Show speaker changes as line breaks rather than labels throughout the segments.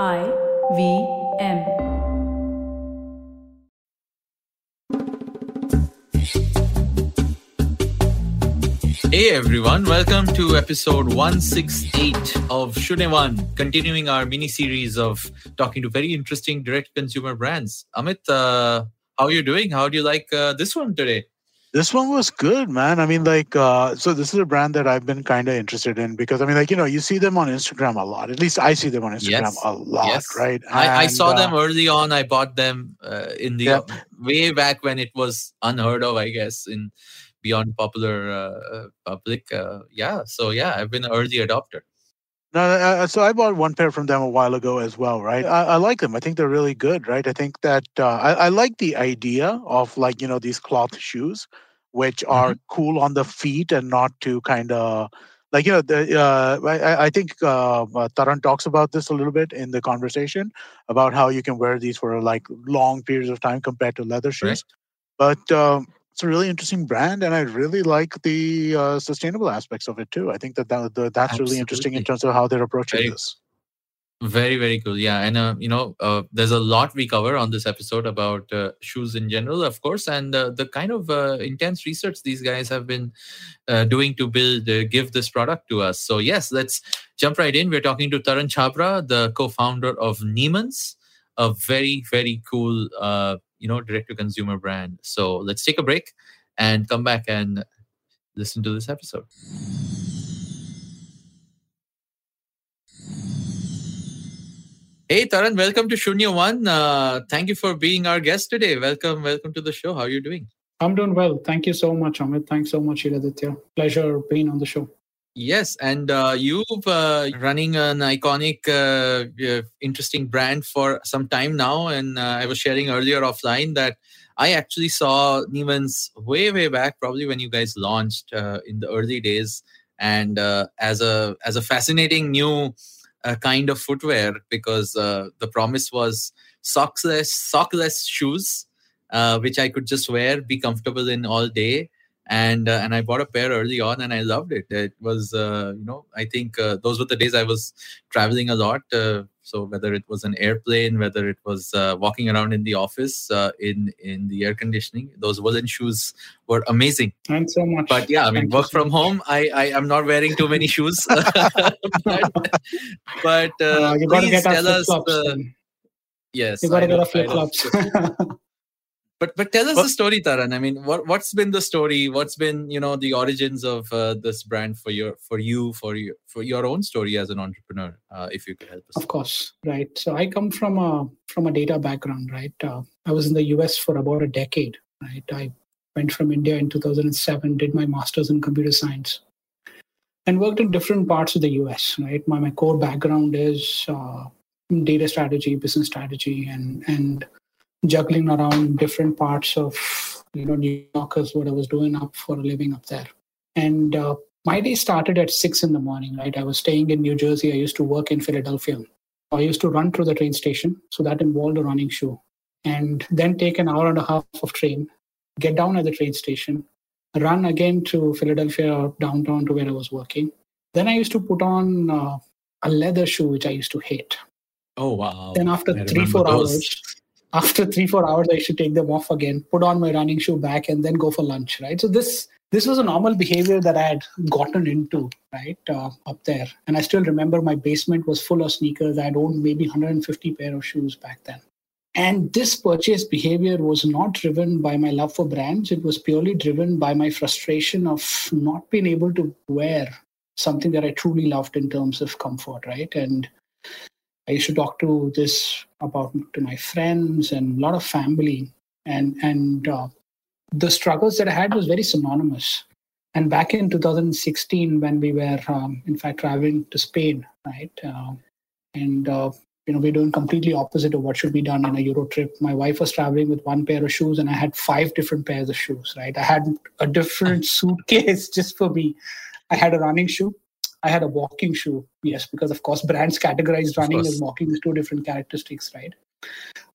I V M.
Hey everyone, welcome to episode 168 of Shunya One, continuing our mini series of talking to very interesting direct consumer brands. Amit, uh, how are you doing? How do you like uh, this one today?
This one was good, man. I mean, like, uh, so this is a brand that I've been kind of interested in because I mean, like, you know, you see them on Instagram a lot. At least I see them on Instagram
Yes.
a lot,
Yes.
right?
I, I saw
And,
them
uh,
early on. I bought them uh, in the
Yeah.
way back when it was unheard of, I guess, in beyond popular uh, uh, public. Uh, yeah, so yeah, I've been an early adopter.
No, uh, so I bought one pair from them a while ago as well, right? I, I like them. I think they're really good, right? I think that uh, I, I like the idea of like you know these cloth shoes, which are cool on the feet and not too kind of like you know the uh, I, I- think uh, uh, Taran talks about this a little bit in the conversation about how you can wear these for like long periods of time compared to leather shoes. But um, it's a really interesting brand, and I really like the uh, sustainable aspects of it too. I think that, that the, that's really interesting in terms of how they're approaching
Very
this.
Very, very cool. Yeah. And, uh, you know, uh, there's a lot we cover on this episode about uh, shoes in general, of course, and uh, the kind of uh, intense research these guys have been uh, doing to build, uh, give this product to us. So, yes, let's jump right in. We're talking to Taran Chhabra, the co founder of Neeman's, a very, very cool, uh, you know, direct to consumer brand. So, let's take a break and come back and listen to this episode. Hey Taran, welcome to Shunya One. Uh, thank you for being our guest today. Welcome, welcome to the show. How are you doing?
I'm doing well. Thank you so much, Amit. Thanks so much, Iladitya. Pleasure being on the show.
Yes, and uh, you've uh, running an iconic, uh, interesting brand for some time now. And uh, I was sharing earlier offline that I actually saw Neeman's way, way back, probably when you guys launched uh, in the early days, and uh, as a as a fascinating new kind of footwear because the promise was sockless, sockless shoes, which I could just wear, be comfortable in all day and uh, and I bought a pair early on and I loved it. It was uh, you know I think uh, those were the days I was traveling a lot. Uh, so whether it was an airplane, whether it was uh, walking around in the office uh, in in the air conditioning, those woolen shoes were amazing.
Thanks so much.
But yeah, I mean work from home. I I am not wearing too many shoes. but but please
get
tell us. yes,
you gotta
I
get
know,
our
I know.
flip-flops.
But but tell us
Well-
the story, Taran. I mean, what what's been the story? What's been you know the origins of uh, this brand for your for you for your for your own story as an entrepreneur? Uh, if you could help us.
of course, right. So I come from a from a data background, right. Uh, I was in the US for about a decade, right. I went from India in 2007, did my master's in computer science, and worked in different parts of the US. Right. My my core background is uh, data strategy, business strategy, and and juggling around different parts of you know New York is what I was doing up for a living up there. And uh, my day started at six in the morning. Right, I was staying in New Jersey. I used to work in Philadelphia. I used to run through the train station, so that involved a running shoe, and then take an hour and a half of train, get down at the train station, run again to Philadelphia or downtown to where I was working. Then I used to put on uh, a leather shoe, which I used to hate.
Oh wow!
Then after
I
three, four
those.
hours, after three, four hours, I should take them off again, put on my running shoe back, and then go for lunch. Right. So this this was a normal behavior that I had gotten into right uh, up there, and I still remember my basement was full of sneakers. I owned maybe 150 pair of shoes back then. And this purchase behavior was not driven by my love for brands. It was purely driven by my frustration of not being able to wear something that I truly loved in terms of comfort, right? And I used to talk to this about to my friends and a lot of family, and and uh, the struggles that I had was very synonymous. And back in 2016, when we were um, in fact traveling to Spain, right, uh, and uh, you know we're doing completely opposite of what should be done in a Euro trip. My wife was traveling with one pair of shoes, and I had five different pairs of shoes. Right, I had a different suitcase just for me. I had a running shoe. I had a walking shoe, yes, because of course brands categorized running as walking as two different characteristics, right?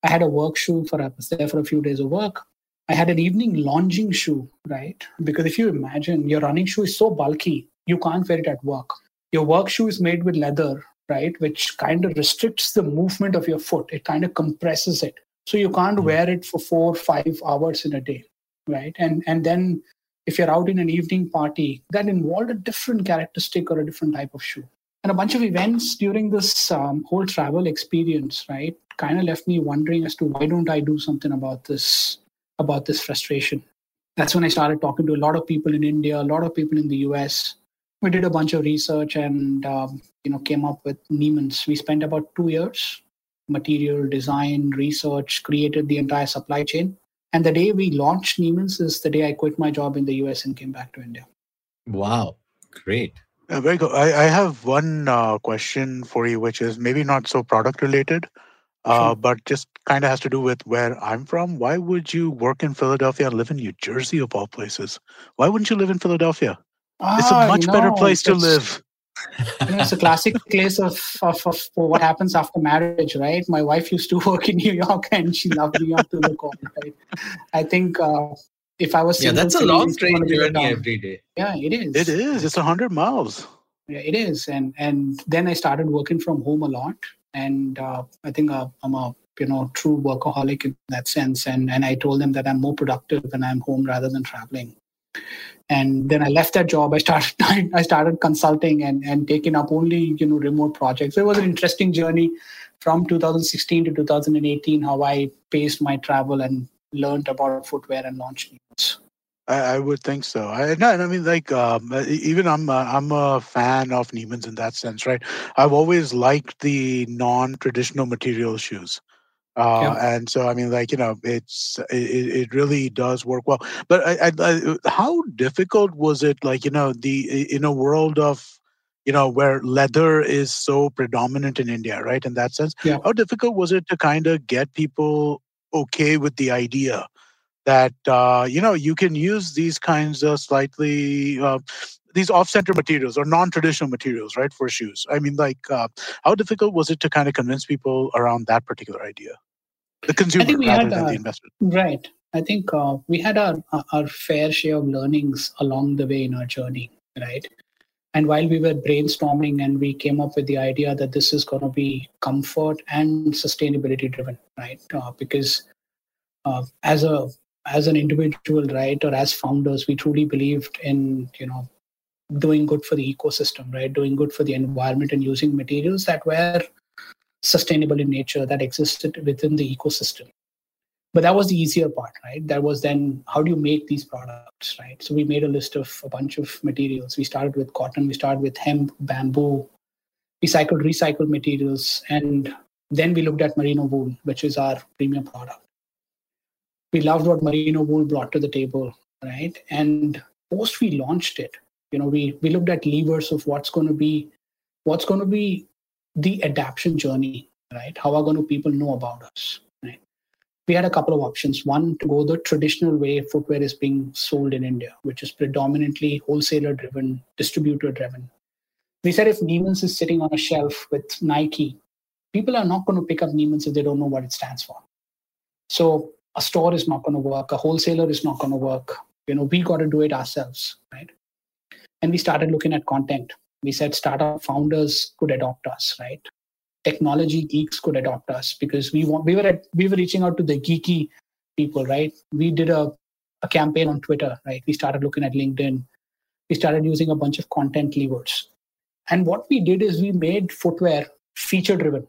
I had a work shoe for I was there for a few days of work. I had an evening lounging shoe, right? Because if you imagine your running shoe is so bulky, you can't wear it at work. Your work shoe is made with leather, right, which kind of restricts the movement of your foot. It kind of compresses it. So you can't
Mm-hmm.
wear it for four, five hours in a day, right? And and then if you're out in an evening party, that involved a different characteristic or a different type of shoe. And a bunch of events during this um, whole travel experience, right, kind of left me wondering as to why don't I do something about this, about this frustration. That's when I started talking to a lot of people in India, a lot of people in the US. We did a bunch of research and um, you know came up with Neeman's. We spent about two years, material design, research, created the entire supply chain. And the day we launched Neeman's is the day I quit my job in the US and came back to India.
Wow, great.
Uh, very good. I, I have one uh, question for you, which is maybe not so product related, uh,
Sure.
but just kind of has to do with where I'm from. Why would you work in Philadelphia and live in New Jersey of all places? Why wouldn't you live in Philadelphia? It's
Ah,
a much better place to live.
You know, it's a classic case of, of, of what happens after marriage, right? My wife used to work in New York and she loved New York to the core, right? I think uh, if I was
Yeah, that's a long train
gonna be the
journey every day.
Yeah, it is.
It is. It's a hundred miles.
Yeah, it is. And and then I started working from home a lot, and uh, I think uh, I'm a you know true workaholic in that sense. And and I told them that I'm more productive when I'm home rather than traveling. And then I left that job. I started I started consulting and and taking up only you know remote projects. It was an interesting journey from 2016 to 2018. How I paced my travel and learned about footwear and launched news.
I, would think so. I no, I mean, like um, uh, even I'm uh, I'm a fan of Neeman's in that sense, right? I've always liked the non-traditional material shoes, uh,
Yeah.
and so I mean, like you know, it's it, it really does work well. But I, I, I, how difficult was it? Like you know, the in a world of you know where leather is so predominant in India, right? In that sense,
Yeah.
how difficult was it to kind of get people okay with the idea? that uh, you know you can use these kinds of slightly uh, these off-center materials or non-traditional materials right for shoes i mean like uh, how difficult was it to kind of convince people around that particular idea the consumer
we
rather
had,
than
uh,
the
Right. I think uh, we had our, our fair share of learnings along the way in our journey, right? And while we were brainstorming and we came up with the idea that this is going to be comfort and sustainability driven, right? Uh, because uh, as a as an individual, right, or as founders, we truly believed in you know doing good for the ecosystem, right? Doing good for the environment and using materials that were sustainable in nature that existed within the ecosystem. But that was the easier part right? That was then how do you make these products right? So we made a list of a bunch of materials. We started with cotton we started with hemp bamboo. Recycled recycled materials and then we looked at merino wool which is our premium product. We loved what merino wool brought to the table right? And post we launched it you know we we looked at levers of what's going to be what's going to be the adaptation journey right how are going to people know about us right we had a couple of options. One, to go the traditional way footwear is being sold in India, which is predominantly wholesaler driven, distributor driven. We said if Neeman's is sitting on a shelf with Nike, people are not going to pick up Neeman's if they don't know what it stands for. So a store is not going to work, a wholesaler is not going to work. You know, we got to do it ourselves, right? And we started looking at content. We said startup founders could adopt us, right? technology geeks could adopt us because we want we were at, we were reaching out to the geeky people right? We did a, a campaign on twitter right? We started looking at linkedin. We started using a bunch of content levers. And what we did is we made footwear feature driven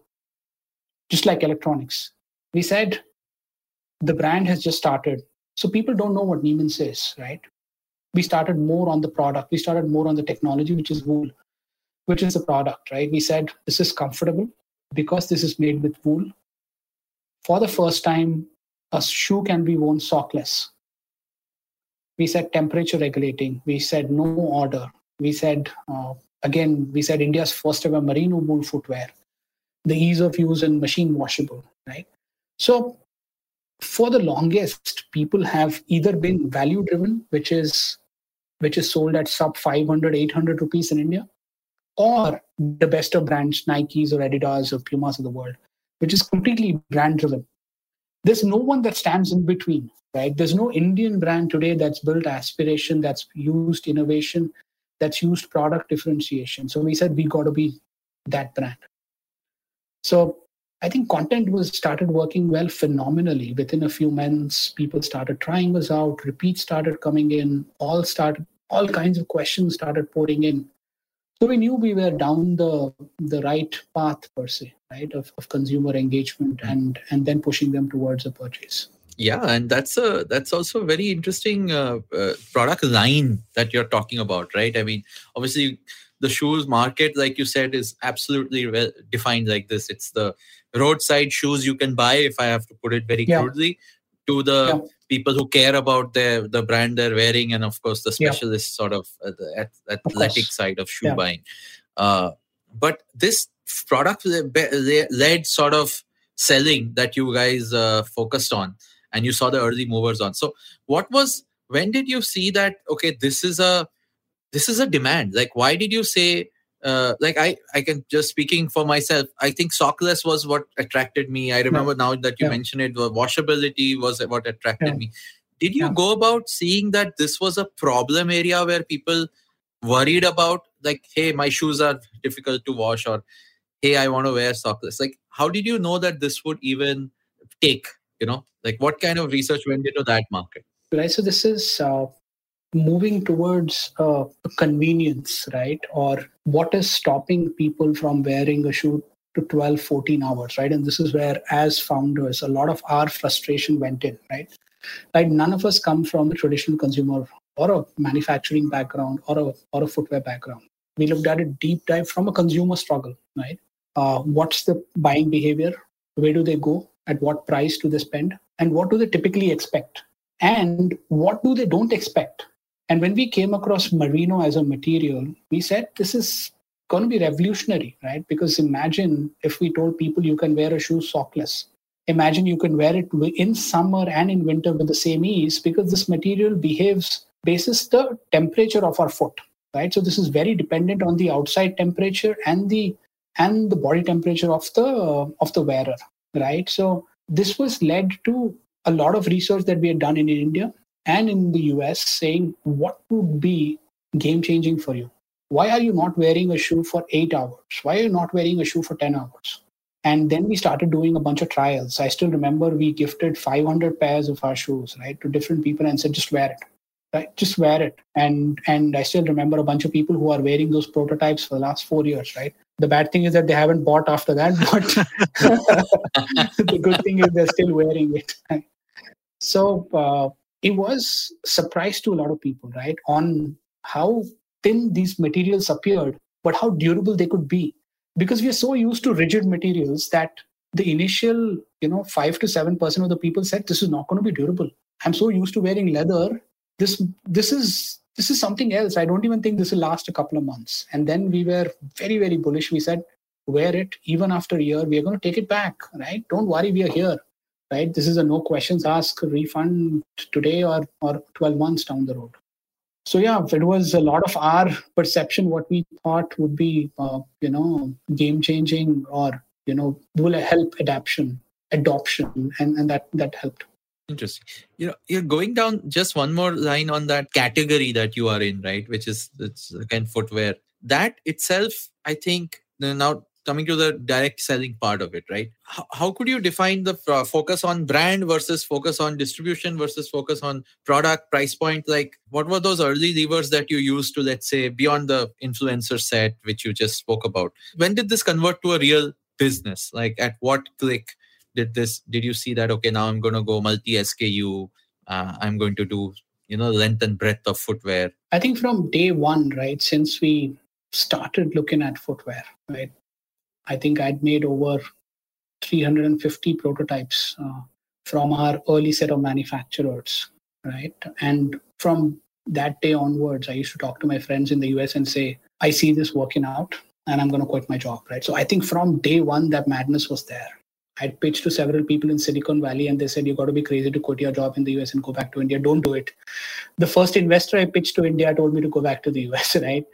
just like electronics. We said the brand has just started. So people don't know what Neeman's is right we started more on the product we started more on the technology which is wool which is the product right we said this is comfortable because this is made with wool, for the first time, a shoe can be worn sockless. We said temperature regulating. We said no order. We said, uh, again, we said India's first ever merino wool footwear, the ease of use and machine washable, right? So, for the longest, people have either been value driven, which is which is sold at sub 500, 800 rupees in India, or the best of brands, Nikes or Adidas or Pumas of the world, which is completely brand driven. There's no one that stands in between, right? There's no Indian brand today that's built aspiration, that's used innovation, that's used product differentiation. So we said we got to be that brand. So I think content was started working well phenomenally. Within a few months, people started trying us out, repeats started coming in, all started all kinds of questions started pouring in. So we knew we were down the the right path per se, right, of, of consumer engagement and and then pushing them towards a purchase.
Yeah, and that's a that's also a very interesting uh, uh, product line that you're talking about, right? I mean, obviously, the shoes market, like you said, is absolutely well defined like this. It's the roadside shoes you can buy, if I have to put it very
Yeah.
crudely, to the
Yeah.
people who care about their the brand they're wearing, and of course the
Yeah.
specialist sort of uh, the athletic side of shoe
Yeah.
buying. Uh, but this product le- le- led sort of selling that you guys uh, focused on and you saw the early movers on so what was when did you see that okay this is a this is a demand like why did you say uh, like I, I can just speaking for myself. I think sockless was what attracted me. I remember now that you
Yeah.
mentioned it, the washability was what attracted
Yeah.
me. Did you
Yeah.
go about seeing that this was a problem area where people worried about like, hey, my shoes are difficult to wash, or hey, I want to wear sockless? Like, how did you know that this would even take? You know, like what kind of research went into that market?
right so this is uh, moving towards uh, convenience right? Or what is stopping people from wearing a shoe to 12 14 hours right? And this is where as founders a lot of our frustration went in right? Like none of us come from the traditional consumer or a manufacturing background or a or a footwear background. We looked at a deep dive from a consumer struggle right? Uh, what's the buying behavior? Where do they go? At what price do they spend? And what do they typically expect? And what do they don't expect and when we came across merino as a material we said this is going to be revolutionary right? Because imagine if we told people you can wear a shoe sockless. Imagine you can wear it in summer and in winter with the same ease because this material behaves basis the temperature of our foot right? So this is very dependent on the outside temperature and the and the body temperature of the of the wearer right? So this was led to a lot of research that we had done in India and in the US saying what would be game changing for you. Why are you not wearing a shoe for eight hours? Why are you not wearing a shoe for 10 hours? And then we started doing a bunch of trials. I still remember we gifted 500 pairs of our shoes, right, to different people and said, just wear it, right? Just wear it. And and I still remember a bunch of people who are wearing those prototypes for the last four years, right? The bad thing is that they haven't bought after that, but the good thing is they're still wearing it. So uh, it was surprise to a lot of people, right, on how thin these materials appeared, but how durable they could be. Because we are so used to rigid materials that the initial, you know, five to seven percent of the people said this is not going to be durable. I'm so used to wearing leather. This this is this is something else. I don't even think this will last a couple of months. And then we were very very bullish. We said wear it even after a year. We are going to take it back, right? Don't worry, we are here right? This is a no questions asked refund today or or 12 months down the road. So yeah, it was a lot of our perception. What we thought would be, uh, you know, game changing or you know will help adaptation, adoption, and and that that helped.
Interesting. You know, you're going down just one more line on that category that you are in, right? Which is it's again footwear. That itself, I think, now coming to the direct selling part of it, right? How, how could you define the uh, focus on brand versus focus on distribution versus focus on product price point? Like, what were those early levers that you used to, let's say, beyond the influencer set, which you just spoke about? When did this convert to a real business? Like, at what click? did this did you see that okay now i'm going to go multi sku uh, i'm going to do you know length and breadth of footwear
I think from day one, right, since we started looking at footwear, right, I think I'd made over 350 prototypes uh, from our early set of manufacturers, right? And from that day onwards, I used to talk to my friends in the US and say, I see this working out and I'm going to quit my job, right? So I think from day one, that madness was there. I'd pitched to several people in Silicon Valley and they said, "You've got to be crazy to quit your job in the US and go back to India. Don't do it. The first investor I pitched to India told me to go back to the US, right?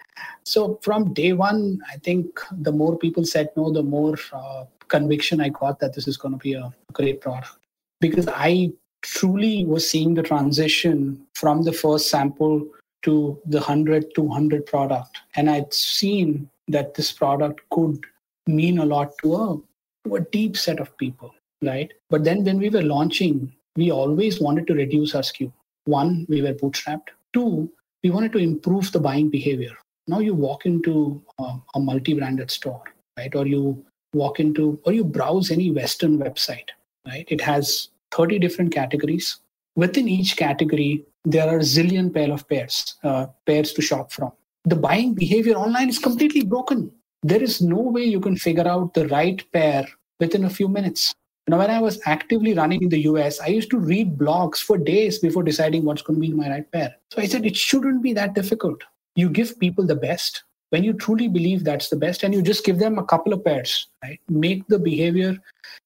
So from day one, I think the more people said no, the more uh, conviction I got that this is going to be a great product. Because I truly was seeing the transition from the first sample to the 100, 200 product. And I'd seen that this product could mean a lot to a to a deep set of people, right? But then when we were launching, we always wanted to reduce our SKU. One, we were bootstrapped. Two, we wanted to improve the buying behavior. Now you walk into uh, a multi-branded store, right? Or you walk into, or you browse any Western website, right? It has 30 different categories. Within each category, there are a zillion pair of pairs, uh, pairs to shop from. The buying behavior online is completely broken. There is no way you can figure out the right pair within a few minutes. Now, when I was actively running in the US, I used to read blogs for days before deciding what's going to be my right pair. So I said, it shouldn't be that difficult. You give people the best when you truly believe that's the best and you just give them a couple of pairs, right? Make the behavior,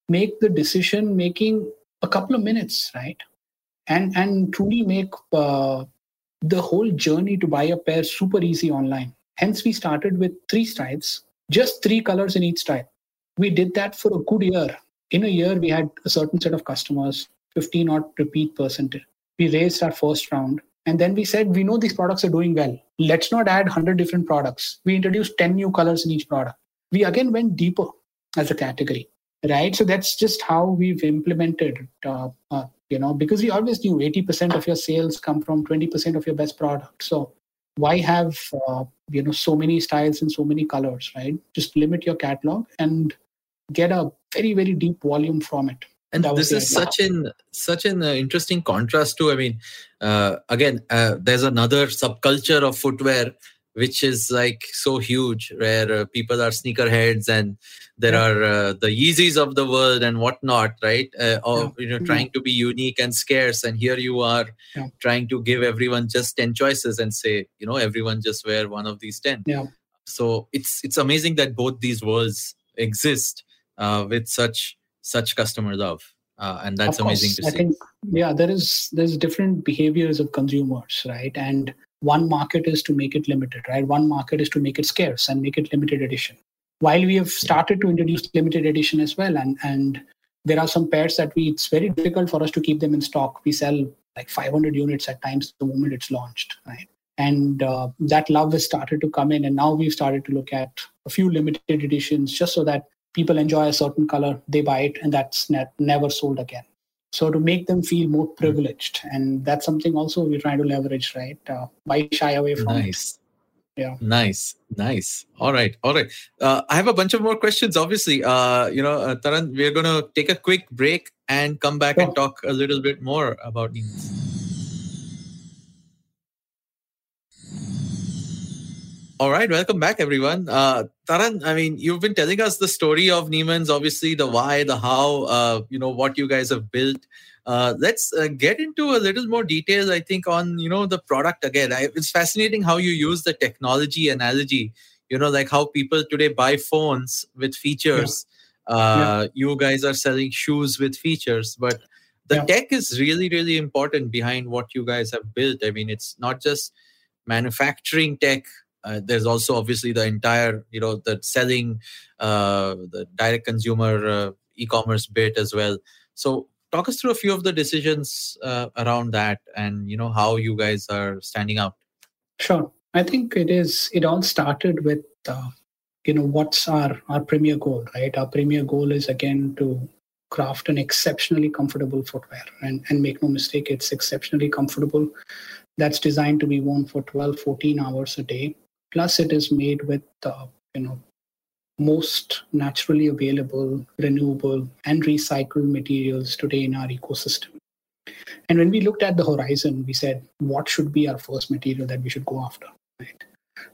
make the decision making a couple of minutes, right? And, and truly make uh, the whole journey to buy a pair super easy online. Hence, we started with three styles, just three colors in each style. We did that for a good year. In a year we had a certain set of customers 15 odd repeat percentage. We raised our first round. And then we said we know these products are doing well. Let's not add 100 different products. We introduced 10 new colors in each product. We again went deeper as a category right? So that's just how we've implemented uh, uh, you know because we always knew 80% of your sales come from 20% of your best product. So why have uh, you know so many styles and so many colors right? Just limit your catalog and get a very very deep volume from it.
And this is such an such an uh, interesting contrast to i mean uh, again uh, there's another subculture of footwear which is like so huge where uh, people are sneakerheads and there yeah. are uh, the yeezys of the world and whatnot right uh, or yeah. you know trying to be unique and scarce and here you are yeah. trying to give everyone just 10 choices and say you know everyone just wear one of these 10
yeah
so it's it's amazing that both these worlds exist uh, with such such customer love uh, and that's amazing to
I
see
think yeah there is there's different behaviors of consumers right and one market is to make it limited right? One market is to make it scarce and make it limited edition. While we have started to introduce limited edition as well and and there are some pairs that we it's very difficult for us to keep them in stock. We sell like 500 units at times the moment it's launched right? And uh, that love has started to come in and now we've started to look at a few limited editions just so that people enjoy a certain color, they buy it, and that's ne- never sold again. So to make them feel more hmm. privileged, and that's something also we're trying to leverage, right? Uh, why shy away from
nice.
it? Yeah.
Nice, nice. All right, all right. Uh, I have a bunch of more questions. Obviously, uh, you know, uh, Taran, we're going to take a quick break and come back sure. and talk a little bit more about these. All right, welcome back, everyone. Uh, Taran, I mean, you've been telling us the story of Neeman's, obviously the why, the how, uh, you know, what you guys have built. Uh, let's uh, get into a little more details, I think, on, you know, the product again. I, it's fascinating how you use the technology analogy, you know, like how people today buy phones with features. Yeah. Uh, yeah. You guys are selling shoes with features, but the yeah. tech is really, really important behind what you guys have built. I mean, it's not just manufacturing tech uh, there's also obviously the entire you know the selling uh, the direct consumer uh, e-commerce bit as well. So talk us through a few of the decisions uh, around that and you know how you guys are standing out.
Sure. I think it is it all started with uh, you know what's our our premier goal right? Our premier goal is again to craft an exceptionally comfortable footwear. And and make no mistake it's exceptionally comfortable. That's designed to be worn for 12 14 hours a day Plus, it is made with uh, you know most naturally available, renewable, and recycled materials today in our ecosystem. And when we looked at the horizon, we said, what should be our first material that we should go after? Right?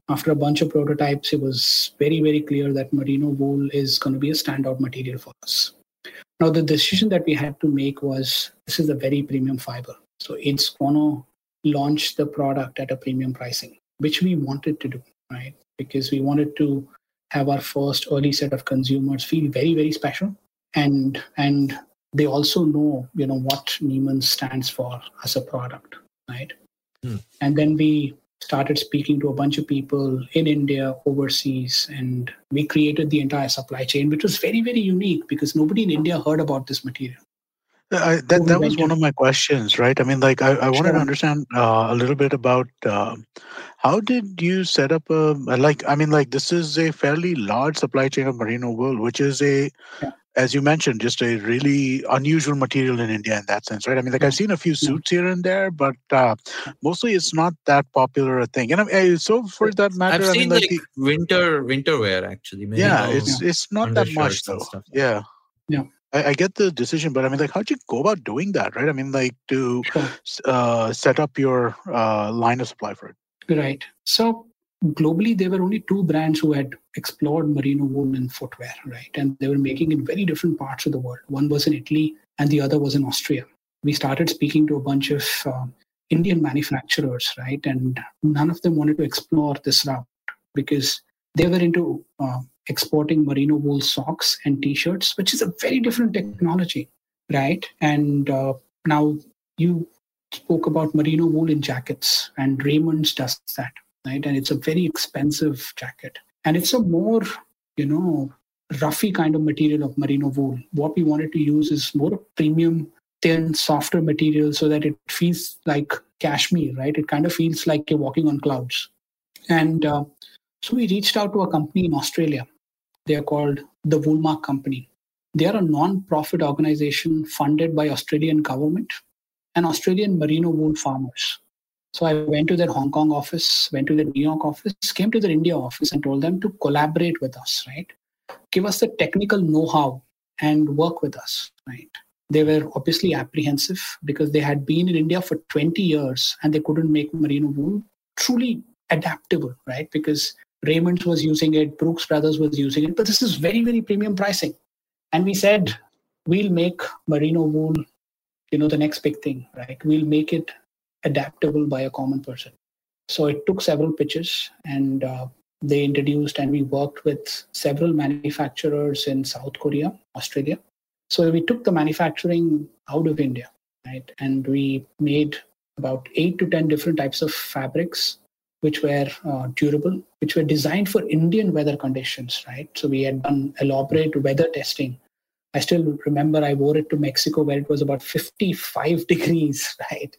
After a bunch of prototypes, it was very, very clear that merino wool is going to be a standout material for us. Now, the decision that we had to make was this is a very premium fiber. So it's going to launch the product at a premium pricing which we wanted to do, right? Because we wanted to have our first early set of consumers feel very, very special. And and they also know, you know, what Neeman stands for as a product, right? Hmm. And then we started speaking to a bunch of people in India, overseas, and we created the entire supply chain, which was very, very unique because nobody in India heard about this material.
I, that that was one of my questions, right? I mean, like, I, I wanted sure. to understand uh, a little bit about uh, how did you set up a like? I mean, like, this is a fairly large supply chain of merino wool, which is a, yeah. as you mentioned, just a really unusual material in India in that sense, right? I mean, like. I've seen a few suits here and there, but uh, mostly it's not that popular a thing. And I mean, so for that matter,
I've
I
seen
mean,
like, like winter winter wear actually.
Yeah, it's it's not that much though. Yeah.
Yeah.
I, I, get the decision, but I mean, like, how'd you go about doing that, right? I mean, like, to uh, set up your uh, line of supply for it.
Right. So globally, there were only two brands who had explored merino wool in footwear, right? And they were making in very different parts of the world. One was in Italy, and the other was in Austria. We started speaking to a bunch of uh, Indian manufacturers, right? And none of them wanted to explore this route because they were into uh, exporting merino wool socks and t-shirts which is a very different technology right? And uh, now you spoke about merino wool in jackets and raymond's does that right? And it's a very expensive jacket. And it's a more you know roughy kind of material of merino wool. What we wanted to use is more premium thin softer material so that it feels like cashmere right? It kind of feels like you're walking on clouds. And uh, so we reached out to a company in Australia. They are called the Woolmark Company. They are a non-profit organization funded by Australian government and Australian merino wool farmers. So I went to their Hong Kong office, went to their New York office, came to their India office and told them to collaborate with us, right? Give us the technical know-how and work with us, right? They were obviously apprehensive because they had been in India for 20 years and they couldn't make merino wool truly adaptable, right? Because Raymond's was using it, Brooks Brothers was using it, but this is very, very premium pricing. And we said, we'll make merino wool, you know, the next big thing, right? We'll make it adaptable by a common person. So it took several pitches and uh, they introduced and we worked with several manufacturers in South Korea, Australia. So we took the manufacturing out of India, right? And we made about eight to 10 different types of fabrics which were uh, durable, which were designed for Indian weather conditions, right? So we had done elaborate weather testing. I still remember I wore it to Mexico where it was about 55 degrees, right?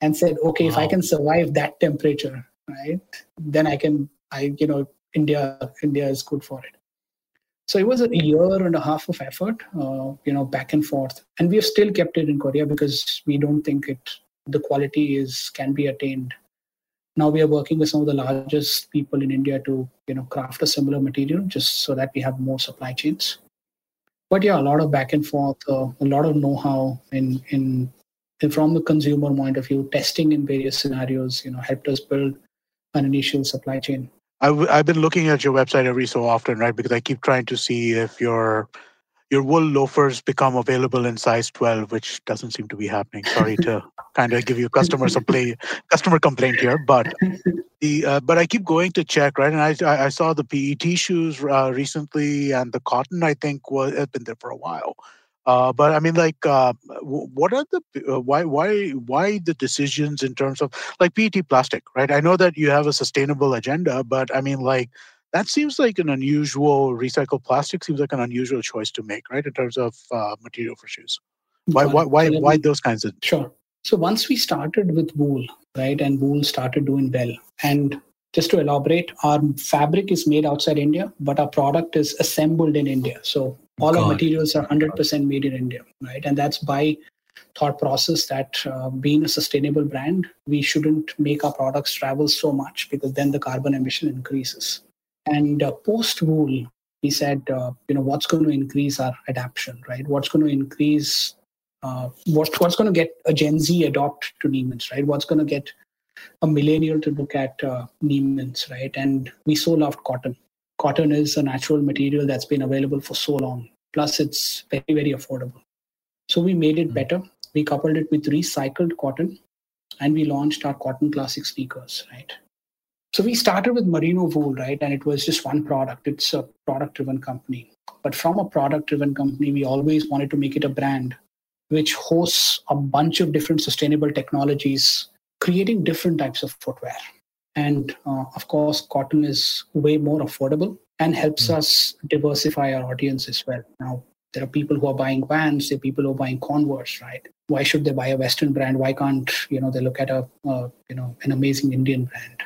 And said, okay, wow. if I can survive that temperature, right, then I can, I, you know, India, India is good for it. So it was a year and a half of effort, uh, you know, back and forth, and we have still kept it in Korea because we don't think it the quality is can be attained now we are working with some of the largest people in India to you know craft a similar material just so that we have more supply chains. But yeah, a lot of back and forth, uh, a lot of know-how in in from the consumer point of view, testing in various scenarios, you know, helped us build an initial supply chain.
i w- I've been looking at your website every so often, right? Because I keep trying to see if your your wool loafers become available in size 12, which doesn't seem to be happening. Sorry to kind of give you customer supply, customer complaint here, but the uh, but I keep going to check right, and I I saw the PET shoes uh, recently, and the cotton I think was has been there for a while. Uh, but I mean, like, uh, what are the uh, why why why the decisions in terms of like PET plastic, right? I know that you have a sustainable agenda, but I mean, like, that seems like an unusual recycled plastic seems like an unusual choice to make, right? In terms of uh, material for shoes. Why why why why those kinds of
sure. So once we started with wool, right, and wool started doing well, and just to elaborate, our fabric is made outside India, but our product is assembled in India. So all God. our materials are 100% made in India, right? And that's by thought process that uh, being a sustainable brand, we shouldn't make our products travel so much because then the carbon emission increases. And uh, post wool, we said, uh, you know, what's going to increase our adaptation, right? What's going to increase, uh, what, what's going to get a Gen Z adopt to Neeman's, right? What's going to get a millennial to look at uh, Neeman's, right? And we so loved cotton. Cotton is a natural material that's been available for so long. Plus, it's very, very affordable. So we made it mm-hmm. better. We coupled it with recycled cotton and we launched our cotton classic sneakers, right? So we started with merino wool, right? And it was just one product. It's a product driven company. But from a product driven company, we always wanted to make it a brand which hosts a bunch of different sustainable technologies, creating different types of footwear. And uh, of course, cotton is way more affordable and helps mm. us diversify our audience as well. Now, there are people who are buying vans there are people who are buying converse right why should they buy a western brand why can't you know they look at a uh, you know an amazing indian brand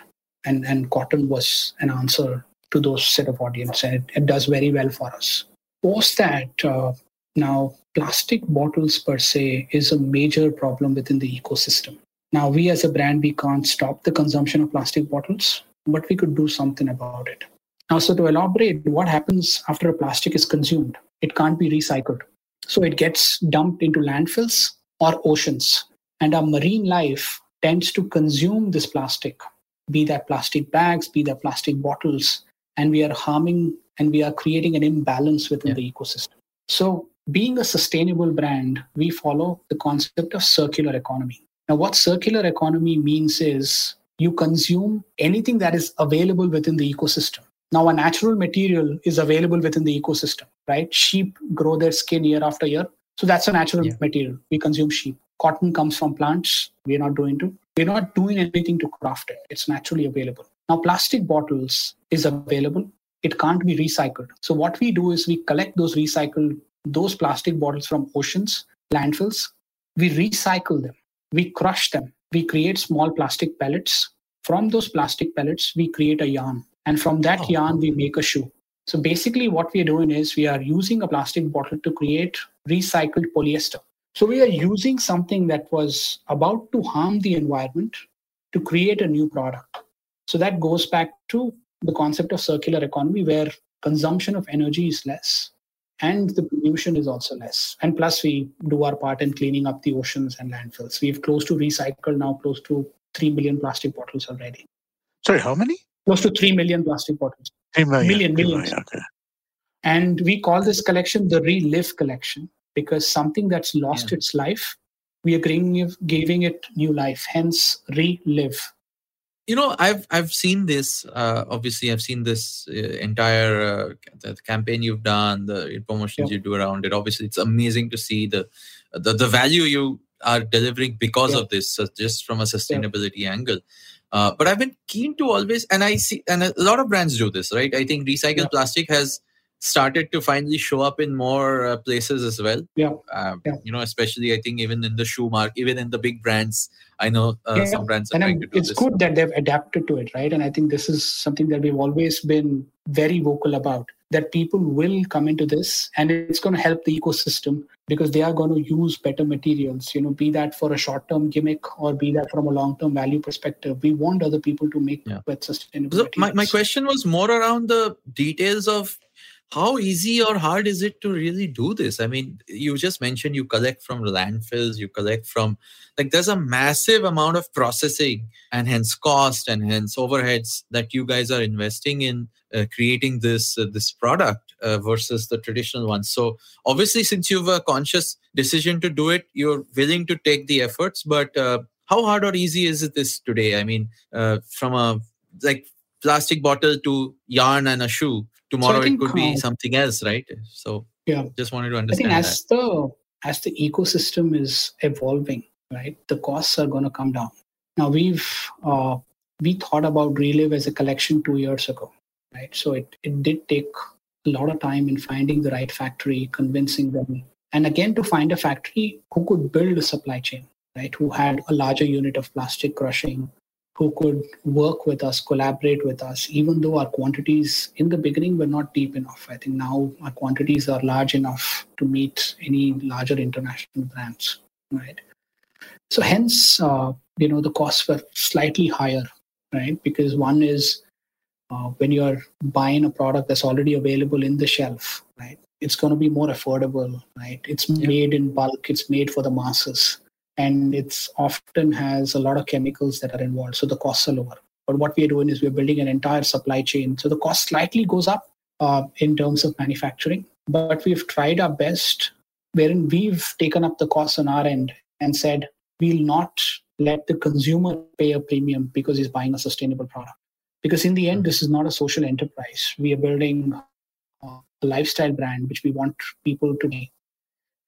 and and cotton was an answer to those set of audience and it, it does very well for us. Post that uh, now plastic bottles per se is a major problem within the ecosystem. Now we as a brand we can't stop the consumption of plastic bottles but we could do something about it. Now so to elaborate what happens after a plastic is consumed? It can't be recycled. So it gets dumped into landfills or oceans. And our marine life tends to consume this plastic be that plastic bags be that plastic bottles and we are harming and we are creating an imbalance within yeah. the ecosystem. So, being a sustainable brand, we follow the concept of circular economy. Now, what circular economy means is you consume anything that is available within the ecosystem. Now, a natural material is available within the ecosystem, right? Sheep grow their skin year after year. So that's a natural yeah. material. We consume sheep. Cotton comes from plants. We're not doing to. We're not doing anything to craft it. It's naturally available. Now, plastic bottles is available. It can't be recycled. So what we do is we collect those recycled, those plastic bottles from oceans, landfills. We recycle them. We crush them. We create small plastic pellets. From those plastic pellets, we create a yarn. And from that oh. yarn, we make a shoe. So basically, what we are doing is we are using a plastic bottle to create recycled polyester. So we are using something that was about to harm the environment to create a new product. So that goes back to the concept of circular economy where consumption of energy is less and the pollution is also less. And plus, we do our part in cleaning up the oceans and landfills. We've close to recycled now close to 3 million plastic bottles already.
Sorry, how many?
Close to 3 million plastic bottles.
3 million.
Million, millions. Million, okay. And we call this collection the Relive collection because something that's lost yeah. its life, we are giving, giving it new life, hence Relive
you know i've i've seen this uh, obviously i've seen this uh, entire uh, the campaign you've done the promotions yeah. you do around it obviously it's amazing to see the the, the value you are delivering because yeah. of this uh, just from a sustainability yeah. angle uh, but i've been keen to always and i see and a lot of brands do this right i think recycled plastic has started to finally show up in more uh, places as well.
Yeah.
Um, yeah. You know, especially I think even in the shoe market, even in the big brands, I know uh, yeah. some brands are trying to do
It's
this.
good that they've adapted to it, right? And I think this is something that we've always been very vocal about that people will come into this and it's going to help the ecosystem because they are going to use better materials you know be that for a short term gimmick or be that from a long term value perspective we want other people to make yeah. with sustainable
so my, my question was more around the details of how easy or hard is it to really do this? I mean you just mentioned you collect from landfills you collect from like there's a massive amount of processing and hence cost and hence overheads that you guys are investing in uh, creating this uh, this product uh, versus the traditional one so obviously since you've a conscious decision to do it you're willing to take the efforts but uh, how hard or easy is it this today? I mean uh, from a like plastic bottle to yarn and a shoe tomorrow so it could be uh, something else right? So
yeah.
just wanted to understand
I think as that. the as the ecosystem is evolving right the costs are going to come down. Now we've uh, we thought about relive as a collection two years ago right? So it, it did take a lot of time in finding the right factory convincing them and again to find a factory who could build a supply chain right who had a larger unit of plastic crushing who could work with us, collaborate with us, even though our quantities in the beginning were not deep enough. I think now our quantities are large enough to meet any larger international brands, right? So hence, uh, you know, the costs were slightly higher, right? Because one is uh, when you're buying a product that's already available in the shelf, right? It's going to be more affordable, right? It's yeah. made in bulk. It's made for the masses and it's often has a lot of chemicals that are involved. So the costs are lower. But what we are doing is we're building an entire supply chain. So the cost slightly goes up uh, in terms of manufacturing but we've tried our best wherein we've taken up the costs on our end and said we'll not let the consumer pay a premium because he's buying a sustainable product. Because in the end this is not a social enterprise. We are building uh, a lifestyle brand which we want people to be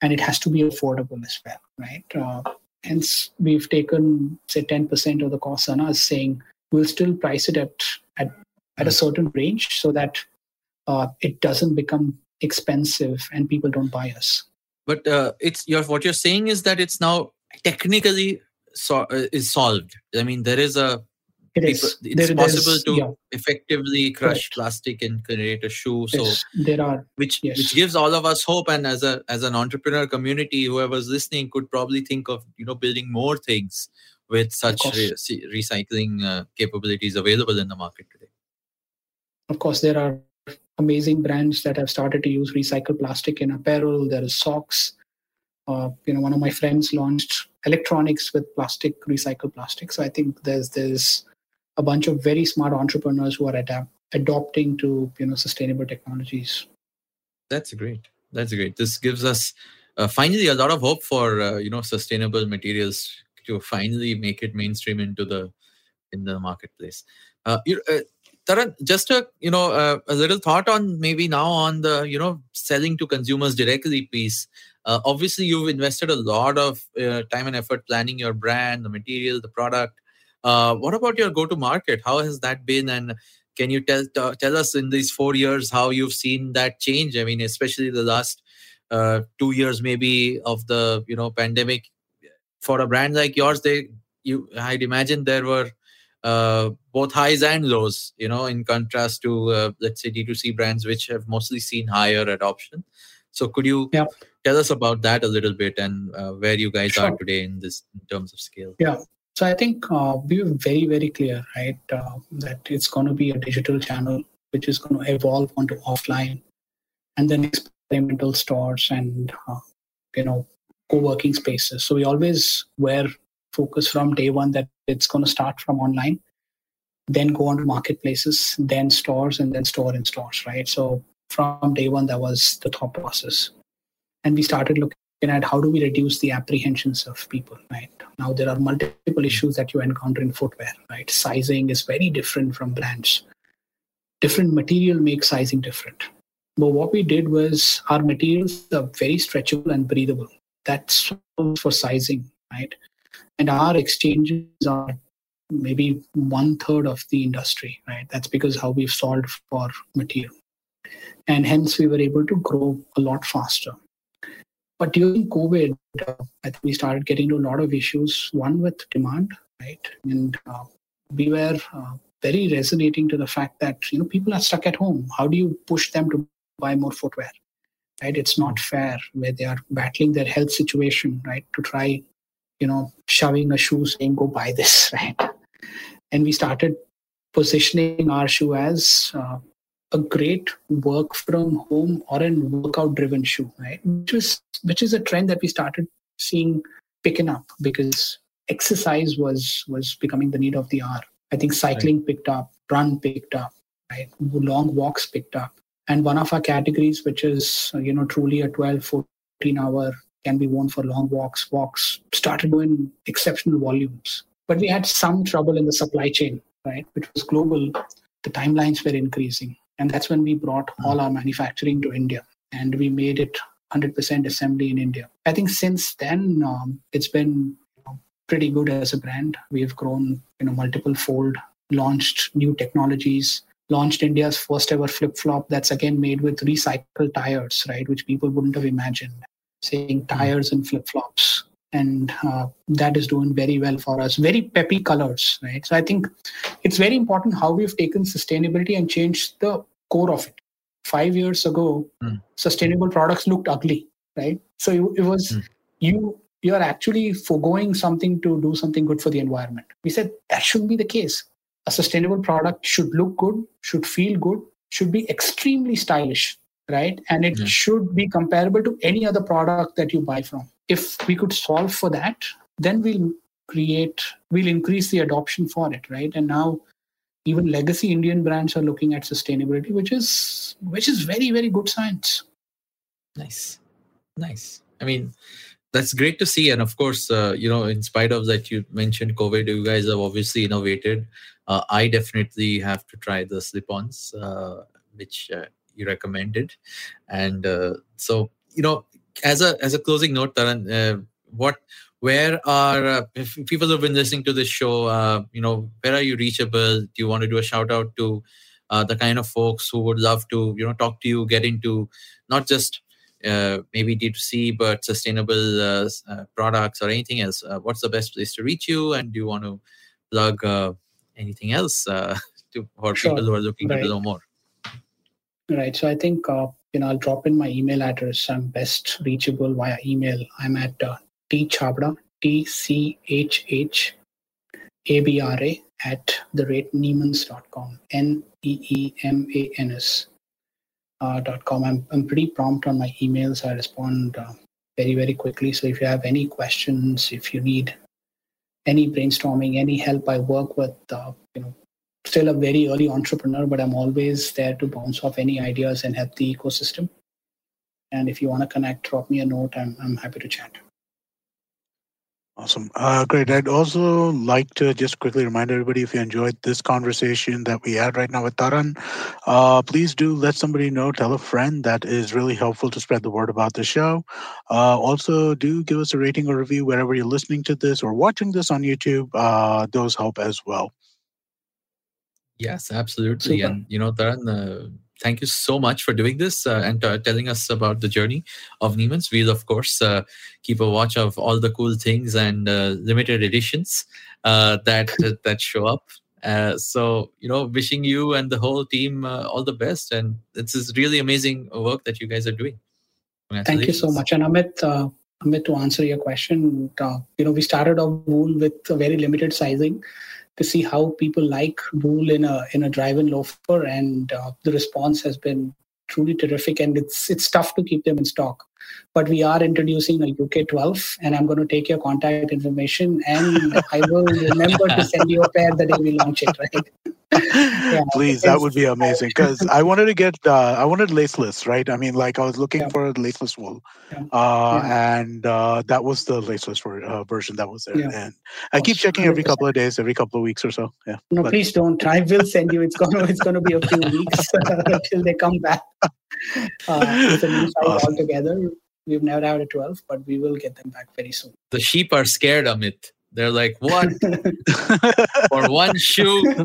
and it has to be affordable as well, right? Uh, hence, we've taken say 10% of the cost on us, saying we'll still price it at at, at a certain range so that uh, it doesn't become expensive and people don't buy us.
But uh, it's your what you're saying is that it's now technically so, uh, is solved. I mean, there is a
It
people,
is.
it's
There-
possible to
yeah,
effectively crush
Correct.
plastic and create a shoe. So
yes, there are
which
Yes.
which gives all of us hope and as a as an entrepreneur community whoever's listening could probably think of you know building more things with such re- recycling uh, capabilities available in the market today
of course there are amazing brands that have started to use recycled plastic in apparel There are socks uh, you know one of my friends launched electronics with plastic recycled plastic so i think there's there's a bunch of very smart entrepreneurs who are adapt, adopting to you know sustainable technologies
that's great that's great this gives us uh, finally a lot of hope for uh, you know sustainable materials to finally make it mainstream into the in the marketplace uh, uh, Taran, just a you know uh, a little thought on maybe now on the you know selling to consumers directly piece. Uh, obviously, you've invested a lot of uh, time and effort planning your brand, the material, the product. Uh, what about your go-to-market? How has that been? And can you tell t- tell us in these four years how you've seen that change? I mean, especially the last uh, two years, maybe of the you know pandemic. For a brand like yours, they you I'd imagine there were uh, both highs and lows, you know, in contrast to, uh, let's say, D2C brands, which have mostly seen higher adoption. So, could you
Yeah.
tell us about that a little bit and uh, where you guys are today in this in terms of scale?
So I think uh, we were very, very clear, right, uh, that it's going to be a digital channel which is going to evolve onto offline, and then experimental stores and uh, you know co-working spaces. So we always were focused from day one that it's going to start from online, then go on to marketplaces, then stores, and then store in stores, right? So from day one, that was the thought process, and we started looking at how do we reduce the apprehensions of people right? Now there are multiple issues that you encounter in footwear right? Sizing is very different from brands. Different material makes sizing different. But what we did was our materials are very stretchable and breathable. That's for sizing right? And our exchanges are maybe one third of the industry right? That's because how we've solved for material. And hence we were able to grow a lot faster but during COVID, uh, I think we started getting into a lot of issues. One with demand, right? And uh, we were uh, very resonating to the fact that you know people are stuck at home. How do you push them to buy more footwear? Right? It's not fair where they are battling their health situation, right? To try, you know, shoving a shoe saying go buy this, right? And we started positioning our shoe as uh, a great work from home or a workout driven shoe right? Which is which is a trend that we started seeing picking up because exercise was was becoming the need of the hour. I think cycling picked up run picked up right? Long walks picked up. And one of our categories which is you know truly a 12 14 hour can be worn for long walks walks started doing exceptional volumes. But we had some trouble in the supply chain right? Which was global. The timelines were increasing and that's when we brought all our manufacturing to India and we made it 100% assembly in India. I think since then um, it's been you know, pretty good as a brand. We have grown, you know, multiple fold, launched new technologies, launched India's first ever flip flop that's again made with recycled tires, right, which people wouldn't have imagined. Saying tires and flip flops. And uh, that is doing very well for us. Very peppy colors, right? So I think it's very important how we've taken sustainability and changed the core of it. Five years ago,
Mm.
sustainable products looked ugly, right? So it, it was
Mm.
you you are actually foregoing something to do something good for the environment. We said that shouldn't be the case. A sustainable product should look good, should feel good, should be extremely stylish, right? And it
Yeah.
should be comparable to any other product that you buy from. If we could solve for that, then we'll create, we'll increase the adoption for it, right? And now even legacy Indian brands are looking at sustainability, which is which is very very good science.
Nice, nice. I mean, that's great to see. And of course, uh, you know, in spite of that, you mentioned COVID. You guys have obviously innovated. Uh, I definitely have to try the slip-ons, uh, which uh, you recommended. And uh, so, you know, as a as a closing note, Taran, uh, what where are uh, if people have been listening to this show uh, you know where are you reachable do you want to do a shout out to uh, the kind of folks who would love to you know talk to you, get into not just uh, maybe D2C, but sustainable uh, uh, products or anything else, uh, what's the best place to reach you? And do you want to plug uh, anything else uh, to for
Sure.
people who are looking
Right.
to know more?
Right. So I think uh, you know I'll drop in my email address. I'm best reachable via email. I'm at uh, t Chhabra t c h h a b r a at the rate neemans.com n e e m a n s uh, dot com. I'm I'm pretty prompt on my emails. I respond uh, very very quickly. So if you have any questions, if you need any brainstorming, any help, I work with uh, you know still a very early entrepreneur, but I'm always there to bounce off any ideas and help the ecosystem. And if you want to connect, drop me a note. I'm, I'm happy to chat.
Awesome. Uh, great. I'd also like to just quickly remind everybody if you enjoyed this conversation that we had right now with Taran, uh, please do let somebody know, tell a friend. That is really helpful to spread the word about the show. Uh, also, do give us a rating or review wherever you're listening to this or watching this on YouTube. Uh, those help as well.
Yes, absolutely.
Super.
And you know, Taran, uh, thank you so much for doing this uh, and uh, telling us about the journey of Neeman's. We'll of course uh, keep a watch of all the cool things and uh, limited editions uh, that that show up. Uh, so you know, wishing you and the whole team uh, all the best. And this is really amazing work that you guys are doing.
Thank you so much. And Amit, uh, Amit, to answer your question, uh, you know, we started off Wool with a very limited sizing to see how people like Wool in a in a drive-in loafer, and uh, the response has been truly terrific. And it's it's tough to keep them in stock. But we are introducing a UK 12, and I'm going to take your contact information, and I will remember to send you a pair the day we launch it. Right? Yeah,
Please, that would be amazing because I wanted to get, uh, I wanted laceless, right? I mean, like I was looking
Yeah.
for a laceless wool,
Yeah.
uh, and uh, that was the laceless ver- uh, version that was there.
Yeah.
And I keep checking every
100%.
couple of days, every couple of weeks or so. Yeah.
No,
But-
please don't. I will send you. It's gonna it's gonna be a few weeks until they come back. Uh, it's a new
Awesome.
altogether. We've never had a 12, but we will get them back very soon.
The sheep are scared, Amit. They're like, what? For one shoe?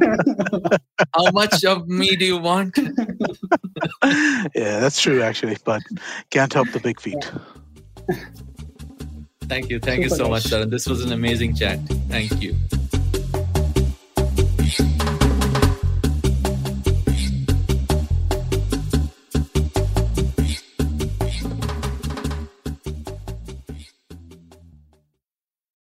How much of me do you want?
yeah, that's true actually, but can't help the big feet.
Thank you. Thank you
Super
so much,
nice.
Taran. This was an amazing chat. Thank you.